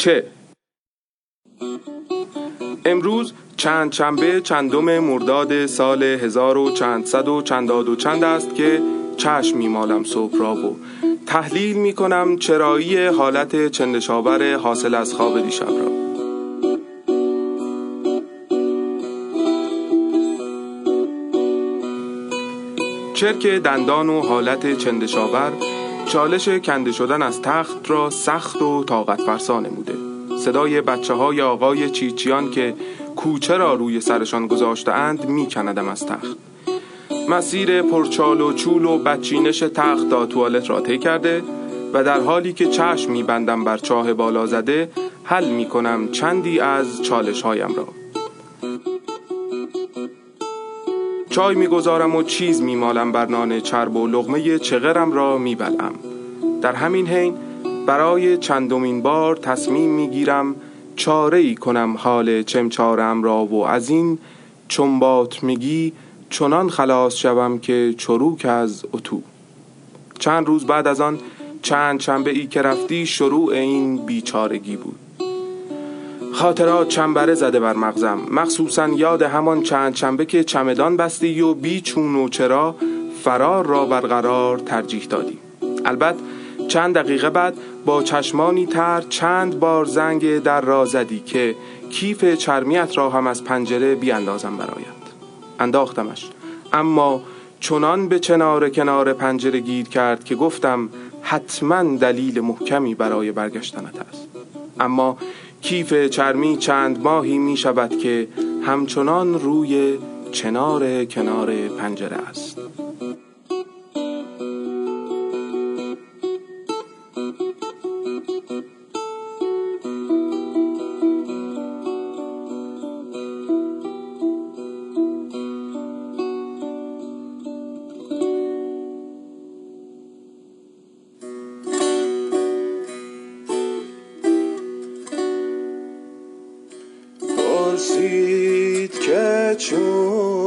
چه؟ امروز چند چنبه چندم مرداد سال هزار و چند صد و چنداد و چند است که چشم میمالم صبح را و تحلیل می کنم چرایی حالت چندشاور حاصل از خواب دیشب را. چرک دندان و حالت چندشاور چالش کنده شدن از تخت را سخت و طاقت فرسا نموده. صدای بچه های آقای چیچیان که کوچه را روی سرشان گذاشته اند می کندم از تخت. مسیر پرچال و چول و بچینش تخت تا توالت را طی کرده و در حالی که چشم می بندم بر چاه بالا زده حل می کنم چندی از چالش هایم را. چای می‌گذارم و چیز میمالم بر نان چرب و لغمه چغرم را میبلم در همین حین برای چندمین بار تصمیم می‌گیرم چاره ای کنم حال چمچارم را و از این چنبات میگی چنان خلاص شوم که چروک از اتو. چند روز بعد از آن چند شنبه ای که رفتی شروع این بیچارگی بود. خاطرات چنبره زده بر مغزم. مخصوصا یاد همان چند چنبه که چمدان بستی و بی چون و چرا فرار را برقرار ترجیح دادی البته چند دقیقه بعد با چشمانی تر چند بار زنگ در را زدی که کیف چرمیت را هم از پنجره بیاندازم برایت. انداختمش. اما چنان به کنار کنار پنجره گیر کرد که گفتم حتما دلیل محکمی برای برگشتنت است. اما کیف چرمی چند ماهی می شود که همچنان روی چنار کنار پنجره است. پرسید که چونی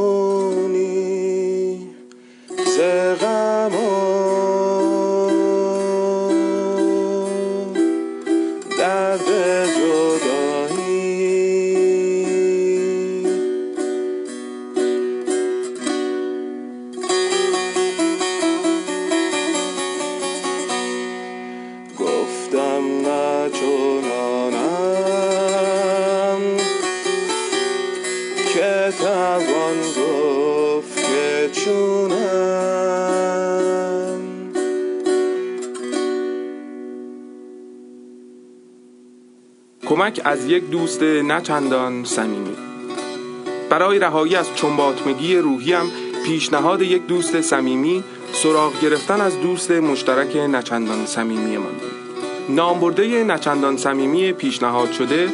کمک از یک دوست نچندان صمیمی. برای رهایی از چنباتمگی روحیم پیشنهاد یک دوست صمیمی سراغ گرفتن از دوست مشترک نچندان صمیمی من. نامبرده نچندان صمیمی پیشنهاد شده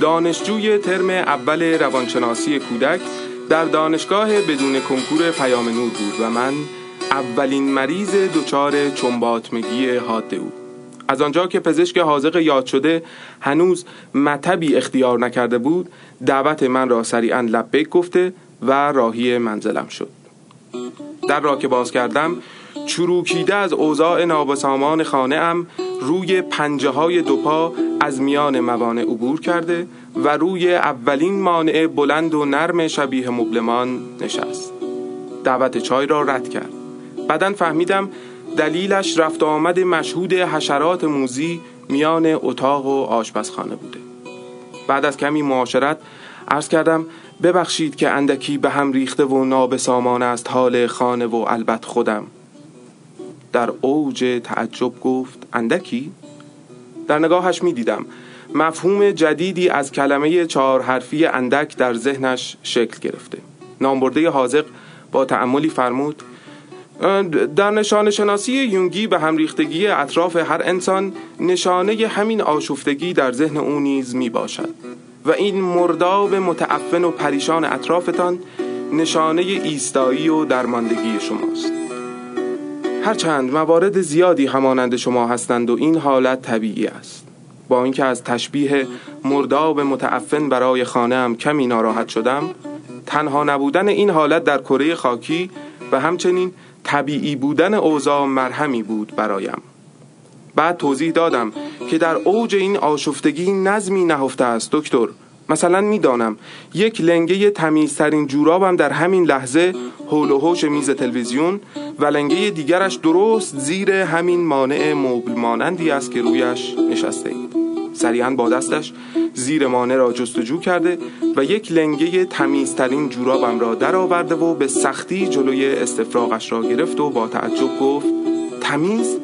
دانشجوی ترم اول روانشناسی کودک در دانشگاه بدون کنکور پیام نور بود و من اولین مریض دچار چنباتمگی حاده او. از آنجا که پزشک حاضق یاد شده هنوز مطبی اختیار نکرده بود دعوت من را سریعا لبیک گفته و راهی منزلم شد. در را که باز کردم چروکیده از اوضاع نابسامان خانه ام روی پنجه های دو پا از میان موانع عبور کرده و روی اولین مانع بلند و نرم شبیه مبلمان نشست. دعوت چای را رد کرد. بعدا فهمیدم دلیلش رفت آمد مشهود حشرات موزی میان اتاق و آشپزخانه بوده. بعد از کمی معاشرت عرض کردم ببخشید که اندکی به هم ریخته و نابسامان است حال خانه و البت خودم. در اوج تعجب گفت اندکی؟ در نگاهش می دیدم مفهوم جدیدی از کلمه چهار حرفی اندک در ذهنش شکل گرفته. نامبرده حاضق با تعملی فرمود در نشانه شناسی یونگی به هم ریختگی اطراف هر انسان نشانه همین آشفتگی در ذهن او نیز می باشد. و این مرداب متعفن و پریشان اطرافتان نشانه ایستایی و درماندگی شماست. هرچند موارد زیادی همانند شما هستند و این حالت طبیعی است. با اینکه از تشبیه مرداب متعفن برای خانه هم کمی ناراحت شدم تنها نبودن این حالت در کره خاکی و همچنین طبیعی بودن اوضاع مرهمی بود برایم. بعد توضیح دادم که در اوج این آشفتگی نظمی نهفته است دکتر. مثلا می‌دانم یک لنگه تمیزترین جورابم در همین لحظه حول و حوش میز تلویزیون و لنگه دیگرش درست زیر همین مانع مبل مانندی است که رویش نشسته اید. سریعا با دستش زیر مانع را جستجو کرده و یک لنگه تمیزترین جورابم را درآورده و به سختی جلوی استفراغش را گرفت و با تعجب گفت تمیز؟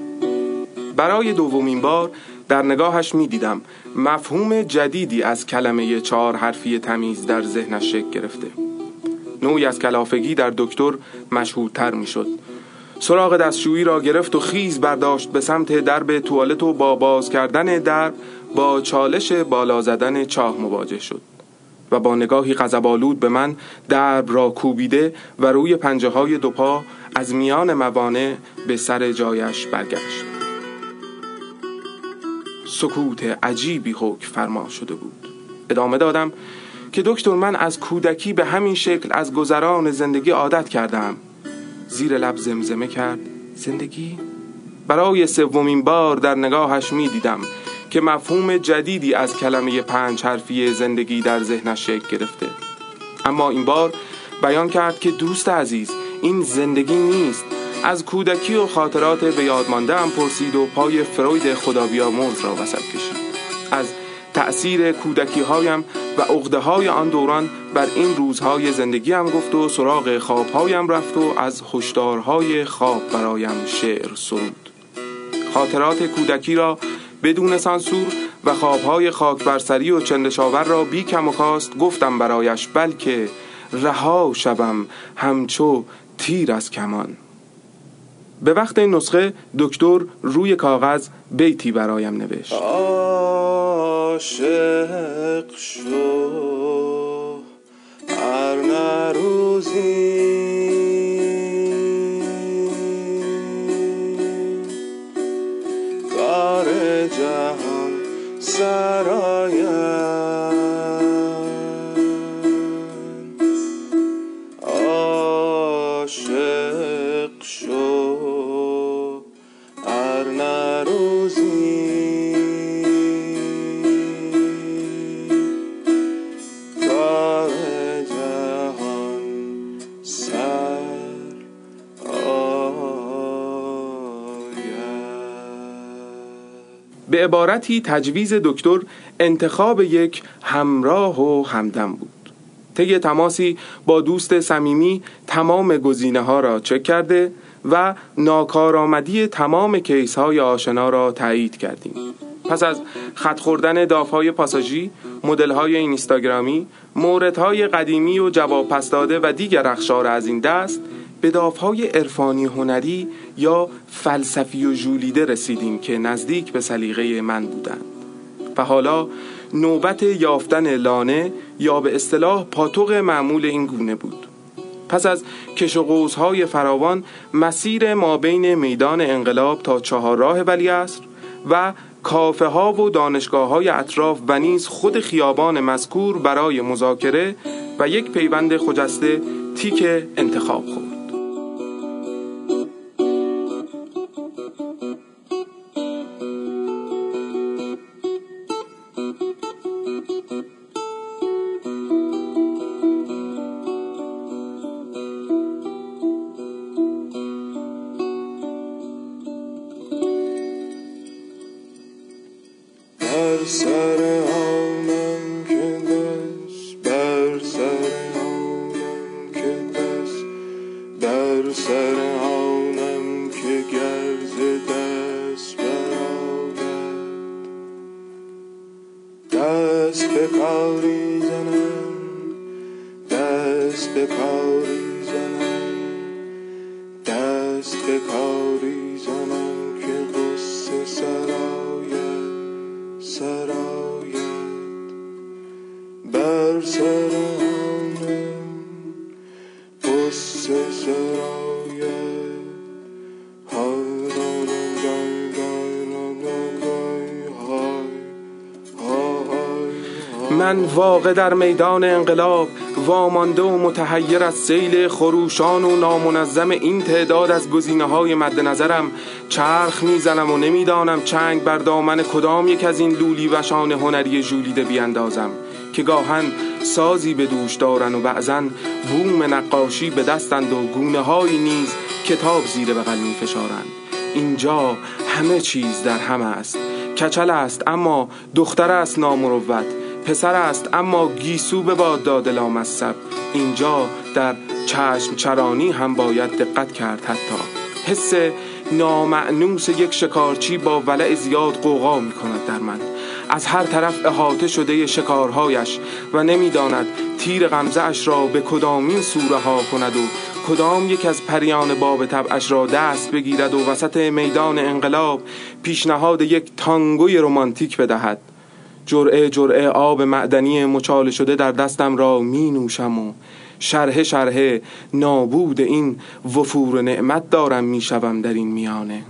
برای دومین بار در نگاهش می دیدم مفهوم جدیدی از کلمه چهار حرفی تمیز در ذهنش شکل گرفته. نوعی از کلافگی در دکتر مشهورتر می شد سراغ دستشویی را گرفت و خیز برداشت به سمت درب توالت و با باز کردن درب با چالش بالا زدن چاه مواجه شد و با نگاهی غضب‌آلود به من درب را کوبیده و روی پنجه های دو از میان موانع به سر جایش برگشت. سکوت عجیبی حکم فرما شده بود. ادامه دادم که دکتر من از کودکی به همین شکل از گذران زندگی عادت کردم زیر لب زمزمه کرد. زندگی؟ برای سومین بار در نگاهش می دیدم که مفهوم جدیدی از کلمه پنج حرفی زندگی در ذهنش شکل گرفته. اما این بار بیان کرد که دوست عزیز این زندگی نیست. از کودکی و خاطرات به یاد مانده هم پرسید و پای فروید خدا بیامرز را وسط کشید. از تأثیر کودکی هایم و عقده های آن دوران بر این روزهای زندگی هم گفت و سراغ خوابهایم رفت و از هشدارهای خواب برایم شعر سرود خاطرات کودکی را بدون سانسور و خوابهای خاک برسری و چندشاور را بی کم و کاست گفتم برایش بلکه رها شوم همچو تیر از کمان. به وقت این نسخه دکتر روی کاغذ بیتی برایم نوشت. عاشق شو هر نروزی Sarah. عبارتی تجویز دکتر انتخاب یک همراه و همدم بود. طی تماسی با دوست صمیمی تمام گزینه ها را چک کرده و ناکارآمدی تمام کیس های آشنا را تایید کردیم. پس از خط خوردن دافهای پاساژی، مدل های اینستاگرامی، موردهای قدیمی و جواب پس داده و دیگر اخشار از این دست به دافهای عرفانی هنری یا فلسفی و ژولیده رسیدیم که نزدیک به سلیقه من بودند. و حالا نوبت یافتن لانه یا به اصطلاح پاتوق معمول این گونه بود. پس از کش و قوس‌های فراوان مسیر ما بین میدان انقلاب تا چهارراه ولیعصر و کافه ها و دانشگاه های اطراف و نیز خود خیابان مذکور برای مذاکره و یک پیوند خجسته تیک انتخاب خورد من واقع در میدان انقلاب وامانده و متحیر از سیل خروشان و نامنظم این تعداد از گزینه های مد نظرم. چرخ می‌زنم و نمی‌دانم چنگ بر دامن کدام یک از این لولی وشان هنری ژولیده بیاندازم که گاهن سازی به دوش دارن و بعضا بوم نقاشی به دستند و گونه های نیز کتاب زیر بغل می فشارند اینجا همه چیز در همه است. کچل است اما دختر است نامروت. پسر است اما گیسو به باد داد لامصب اینجا در چشم چرانی هم باید دقت کرد حتی. حس نامعنوس یک شکارچی با ولع زیاد قوقا می کند در من. از هر طرف احاطه شده شکارهایش و نمی‌داند تیر غمزه اش را به کدامین سوره ها کند و کدام یک از پریان باب طبعش را دست بگیرد و وسط میدان انقلاب پیشنهاد یک تانگوی رمانتیک بدهد. جرعه جرعه آب معدنی مچاله شده در دستم را می نوشم و شرح شرح نابود این وفور نعمت دارم می شوم در این میانه.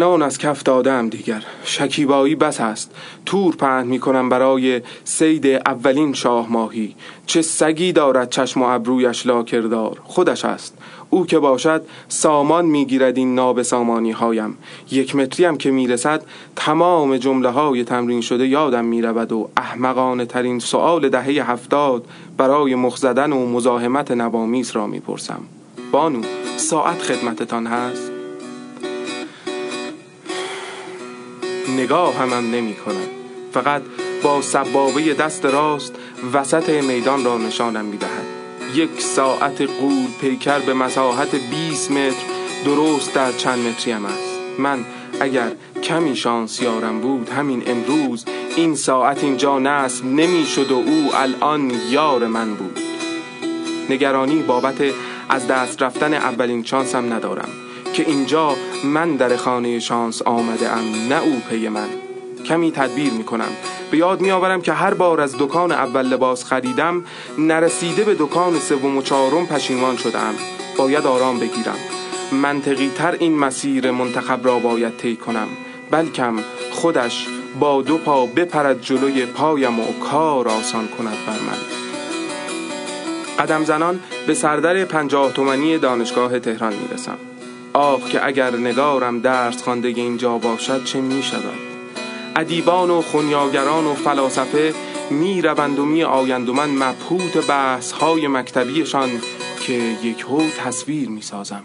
انان از کف دادم دیگر. شکیبایی بس است. تور پهن می کنم برای سید اولین شاه ماهی. چه سگی دارد چشم و ابرویش لاکردار. خودش است. او که باشد سامان می‌گیرد این ناب سامانی هایم یک متری هم که می‌رسد تمام جمله های تمرین شده یادم می‌رود و احمقانه ترین سؤال دهه هفتاد برای مخزدن و مزاحمت نوامیس را می‌پرسم. بانو ساعت خدمتتان هست؟ نگاه همم نمی کند فقط با سبابه دست راست وسط میدان را نشانم می دهد یک ساعت قول پیکر به مساحت 20 متر درست در چند متری هم است. من اگر کمی شانس یارم بود همین امروز این ساعت اینجا نصب نمی شد و او الان یار من بود. نگرانی بابت از دست رفتن اولین شانسم ندارم که اینجا من در خانه شانس آمده ام نه او پی من. کمی تدبیر می کنم به یاد می آورم که هر بار از دکان اول لباس خریدم نرسیده به دکان سوم و چهارم پشیمان شدم باید آرام بگیرم. منطقی تر این مسیر منتخب را باید طی کنم. بلکم خودش با دو پا بپرد جلوی پایم و کار آسان کند بر من. قدم زنان به سردر پنجاه تومنی دانشگاه تهران می رسم آه که اگر نگارم درس خوانده اینجا باشد چه می شود ادیبان و خونیاگران و فلاسفه می روند و می آیند و من مبهوت بحث های مکتبیشان که یک هو تصویر می سازم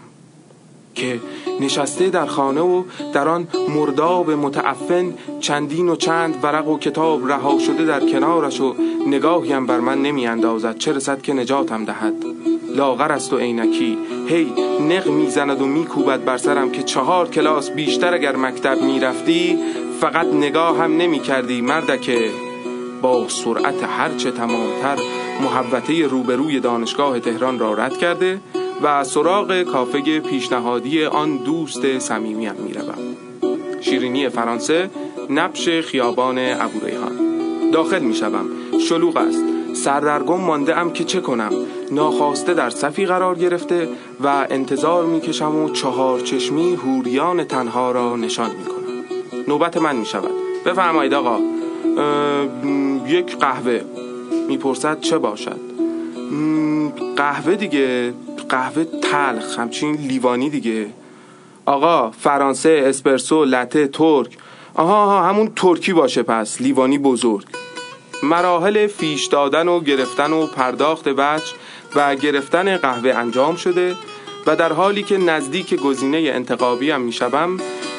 که نشسته در خانه و در آن مرداب متعفن چندین و چند ورق و کتاب رها شده در کنارش و نگاهیم بر من نمی اندازد چه رسد که نجاتم دهد. لاغر است و عینکی. هی نق می‌زند و میکوبد بر سرم که چهار کلاس بیشتر اگر مکتب می‌رفتی فقط نگاه هم نمی کردی مردکه. با سرعت هرچه تمامتر محوطه روبروی دانشگاه تهران را رد کرده و سراغ کافه پیشنهادی آن دوست صمیمیم می‌روم. شیرینی فرانسه نبش خیابان ابوریحان. داخل می‌شوم. شلوغ است. سردرگم مانده ام که چه کنم؟ ناخواسته در صفی قرار گرفته و انتظار می‌کشم و چهار چشمی هوریان تنها را نشان می‌کنم. نوبت من می‌شود. بفرمایید آقا. یک قهوه. می‌پرسد چه باشد؟ قهوه دیگه. قهوه تلخ همچین لیوانی دیگه. آقا فرانسه اسپرسو لته ترک. آها آها همون ترکی باشه پس. لیوانی بزرگ. مراحل فیش دادن و گرفتن و پرداخت وجه و گرفتن قهوه انجام شده و در حالی که نزدیک گزینه انتقابی می شوم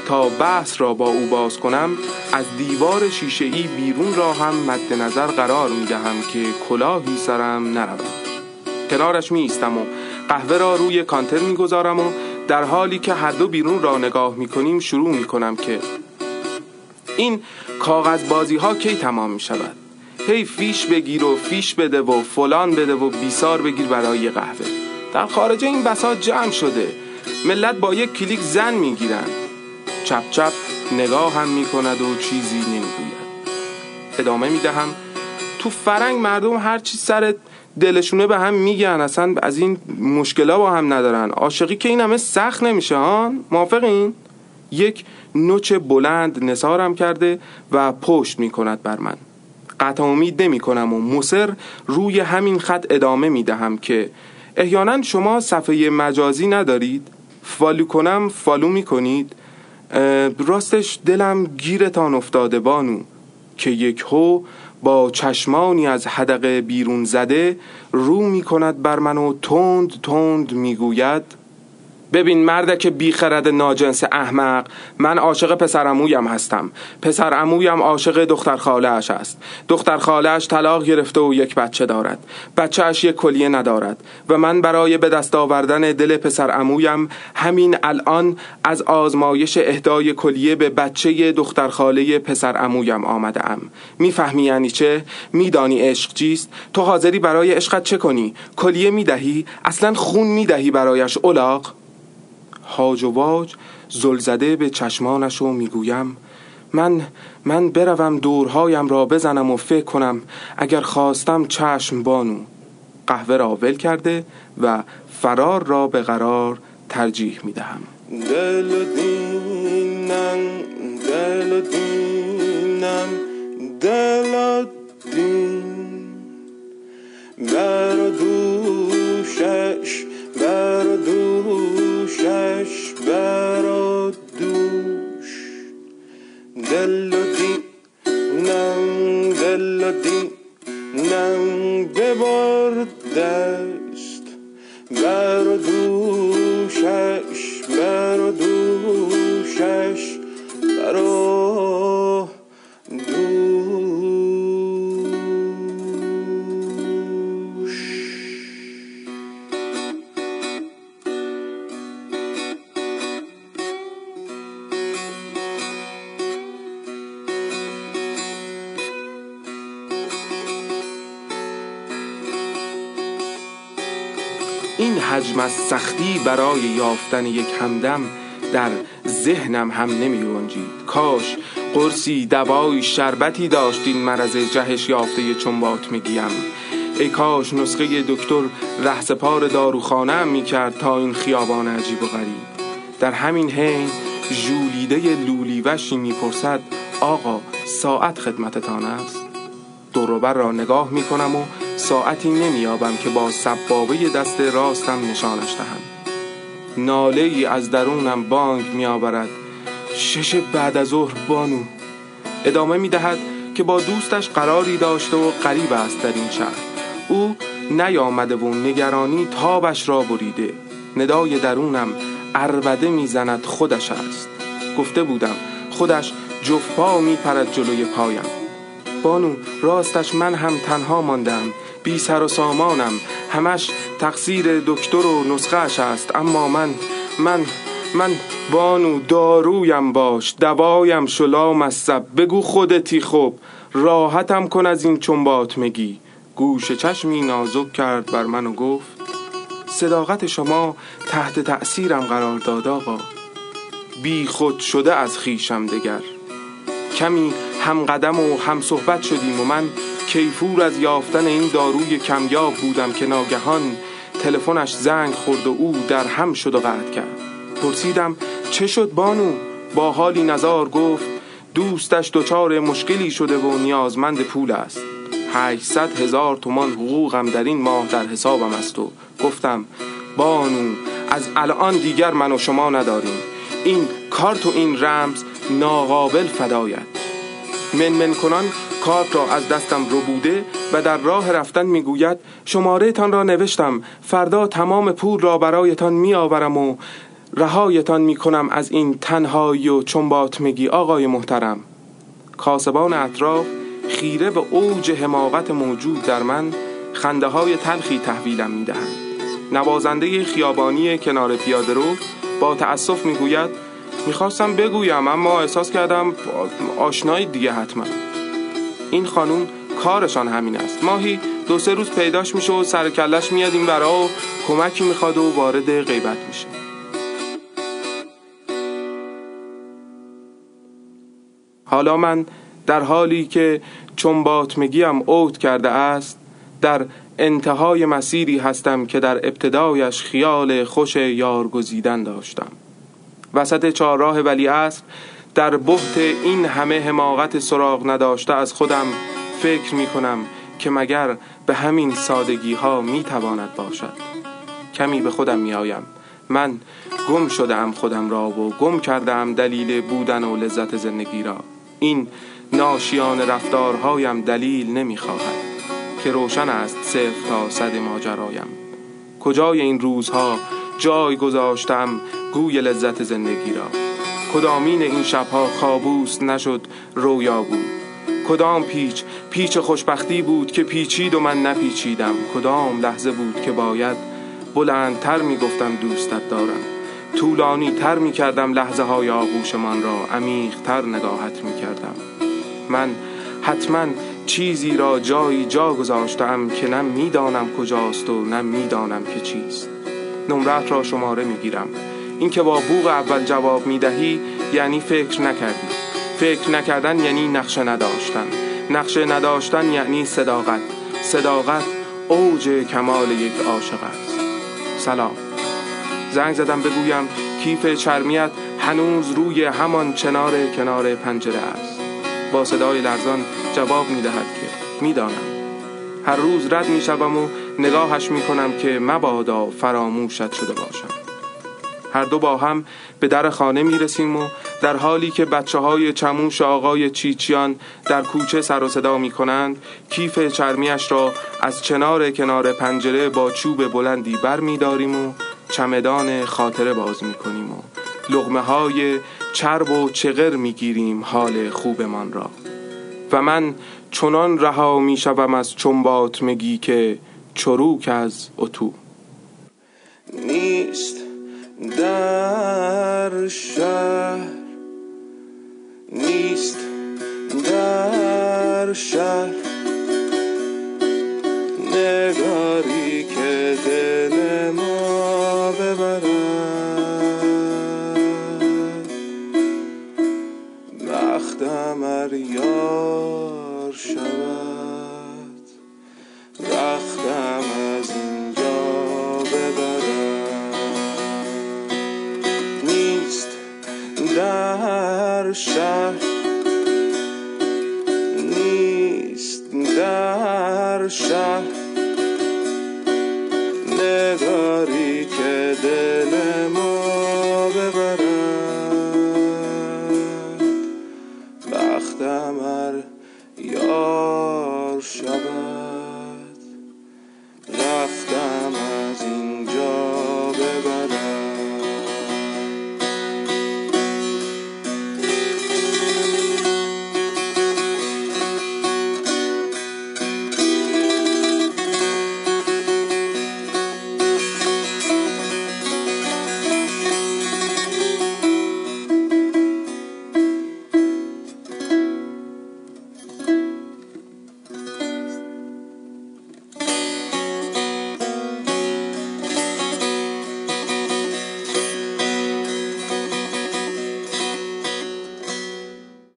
تا بحث را با او باز کنم از دیوار شیشه ای بیرون را هم مد نظر قرار می دهم که کلاهی سرم نرود. کنارش می ایستم و قهوه را روی کانتر می گذارم و در حالی که هر دو بیرون را نگاه می کنیم شروع می کنم که این کاغذ بازی ها کی تمام می شود هی فیش بگیر و فیش بده و فلان بده و بیسار بگیر برای قهوه. در خارج این بساط جمع شده. ملت با یک کلیک زن می‌گیرند چپ چپ نگاه هم می‌کند و چیزی نمی‌گوید. ادامه می‌دهم. تو فرنگ مردم هر چی سر دلشونه به هم میگن. اصلا از این مشکلا با هم ندارن. عاشقی که این همه سخت نمیشه ها؟ موافقین؟ یک نوچ بلند نثارم کرده و پشت می‌کند بر من. قطع امید نمی کنم و مصر روی همین خط ادامه می دهم که احیانا شما صفحه مجازی ندارید. follow کنم follow می کنید. راستش دلم گیرتان افتاده بانو که یک هو با چشمانی از حدق بیرون زده رو می کند بر من و تند تند می گوید. ببین مرده که بیخرد ناجنس احمق من عاشق پسر امویم هستم. پسر امویم عاشق دختر خاله اش است. دختر خاله اش طلاق گرفته و یک بچه دارد. بچه اش یک کلیه ندارد و من برای به دست آوردن دل پسر امویم همین الان از آزمایش اهدای کلیه به بچه دختر خاله پسر امویم آمده ام می‌فهمی یعنی چه؟ میدانی عشق چیست؟ تو حاضری برای عشقت چه کنی؟ کلیه می‌دهی؟ اصلا خون می‌دهی برایش اولاق هاج و واج زلزده به چشمانش و می‌گویم من من بروم دورهایم را بزنم و فکر کنم اگر خواستم چشم بانو. قهوه را ول کرده و فرار را به قرار ترجیح می دهم دل دینم دل دینم دل دین. بر دوشش بر و دوش. دل و دینم دل و دینم ببر دست بر و دوشش بر و دوشش. حجم از سختی برای یافتن یک همدم در ذهنم هم نمی گنجید کاش قرصی دوای شربتی داشت این جهش یافته چون میگیم. ای کاش نسخه دکتر رهسپار داروخانه هم می کرد تا این خیابان عجیب و غریب. در همین حین ژولیده لولیوشی می‌پرسد آقا ساعت خدمتتان است؟ دوروبر را نگاه می کنم و ساعتی نمیابم که با سبابه دست راستم نشانش دهم. ناله ای از درونم بانگ میآورد. شش بعد از ظهر بانو. ادامه می دهد که با دوستش قراری داشته و غریب است در این شهر. او نیامده و نگرانی تابش را بریده. ندای درونم اربده می‌زند خودش است. گفته بودم خودش جفت پا میپرد جلوی پایم. بانو راستش من هم تنها ماندم. بی سر و سامانم. همش تقصیر دکتر و نسخهش است. اما من من من بانو دارویم باش. دوایم شلا مصب بگو خودتی خوب. راحتم کن از این چنبات مگی. گوش چشمی نازک کرد بر من و گفت صداقت شما تحت تأثیرم قرار داد آقا. بی خود شده از خیشم دگر. کمی هم قدم و هم صحبت شدیم و من کیفور از یافتن این داروی کمیاب بودم که ناگهان تلفنش زنگ خورد و او در هم شد و قطع کرد. پرسیدم چه شد بانو؟ با حالی نزار گفت دوستش دچار مشکلی شده و نیازمند پول است. 800 هزار تومان حقوقم در این ماه در حسابم است و گفتم بانو از الان دیگر من و شما نداریم. این کارت و این رمز ناقابل فدایت. من کنان کارت را از دستم رو بوده و در راه رفتن می‌گوید شماره تان را نوشتم فردا تمام پول را برایتان میآورم و رهایتان می‌کنم از این تنهایی و چنباتمگی آقای محترم. کاسبان اطراف خیره به اوج حماقت موجود در من خنده های تلخی تحویلم می‌دهند. نوازنده خیابانی کنار پیاده رو با تأسف می‌گوید می‌خواستم بگویم اما احساس کردم آشنایی دیگه حتما. این خانوم کارشان همین است. ماهی دو سه روز پیداش میشه و سرکلش میاد این برا و کمکی می‌خواد و وارد غیبت میشه. حالا من در حالی که چون باطمگیم اوت کرده است در انتهای مسیری هستم که در ابتدایش خیال خوش یار گزیدن داشتم. وسط چهارراه ولی است در بحت این همه حماقت سراغ نداشته از خودم فکر می کنم که مگر به همین سادگی ها می تواند باشد. کمی به خودم می آیم. من گم شدم خودم را و گم کردم دلیل بودن و لذت زندگی را. این ناشیان رفتارهایم دلیل نمی‌خواهد که روشن است صفر تا صد ماجرایم. کجای این روزها جای گذاشتم گوی لذت زندگی را؟ کدامین این شبها کابوس نشد رویا بود؟ کدام پیچ؟ پیچ خوشبختی بود که پیچید و من نپیچیدم. کدام لحظه بود که باید بلندتر می‌گفتم دوستت دارم؟ طولانی تر می لحظه های آغوشمان را. عمیق تر نگاهت می کردم من حتما چیزی را جایی جا گذاشتم که نه می‌دانم کجاست و نه می‌دانم که چیست. نمرت را شماره می‌گیرم. اینکه با بوغ اول جواب می‌دهی یعنی فکر نکردی. فکر نکردن یعنی نقشه نداشتن. نقشه نداشتن یعنی صداقت. صداقت اوج کمال یک عاشق است. سلام. زنگ زدم بگویم کیف چرمیت هنوز روی همان چنار کنار پنجره است. با صدای لرزان جواب می دهد که می‌دانم. هر روز رد می شوم و نگاهش می کنم که مبادا فراموشت شده باشم. هر دو با هم به در خانه می رسیم و در حالی که بچه های چموش آقای چیچیان در کوچه سر و صدا می کنند کیف چرمیش را از چنار کنار پنجره با چوب بلندی بر می داریم و چمدان خاطره باز می کنیم و لغمه های چرب و چغر می گیریم حال خوبمان را. و من چنان رها می شوم از چنبات مگی که چروک از اتو. نیست. در شهر نیست. در شهر بختم یار شود.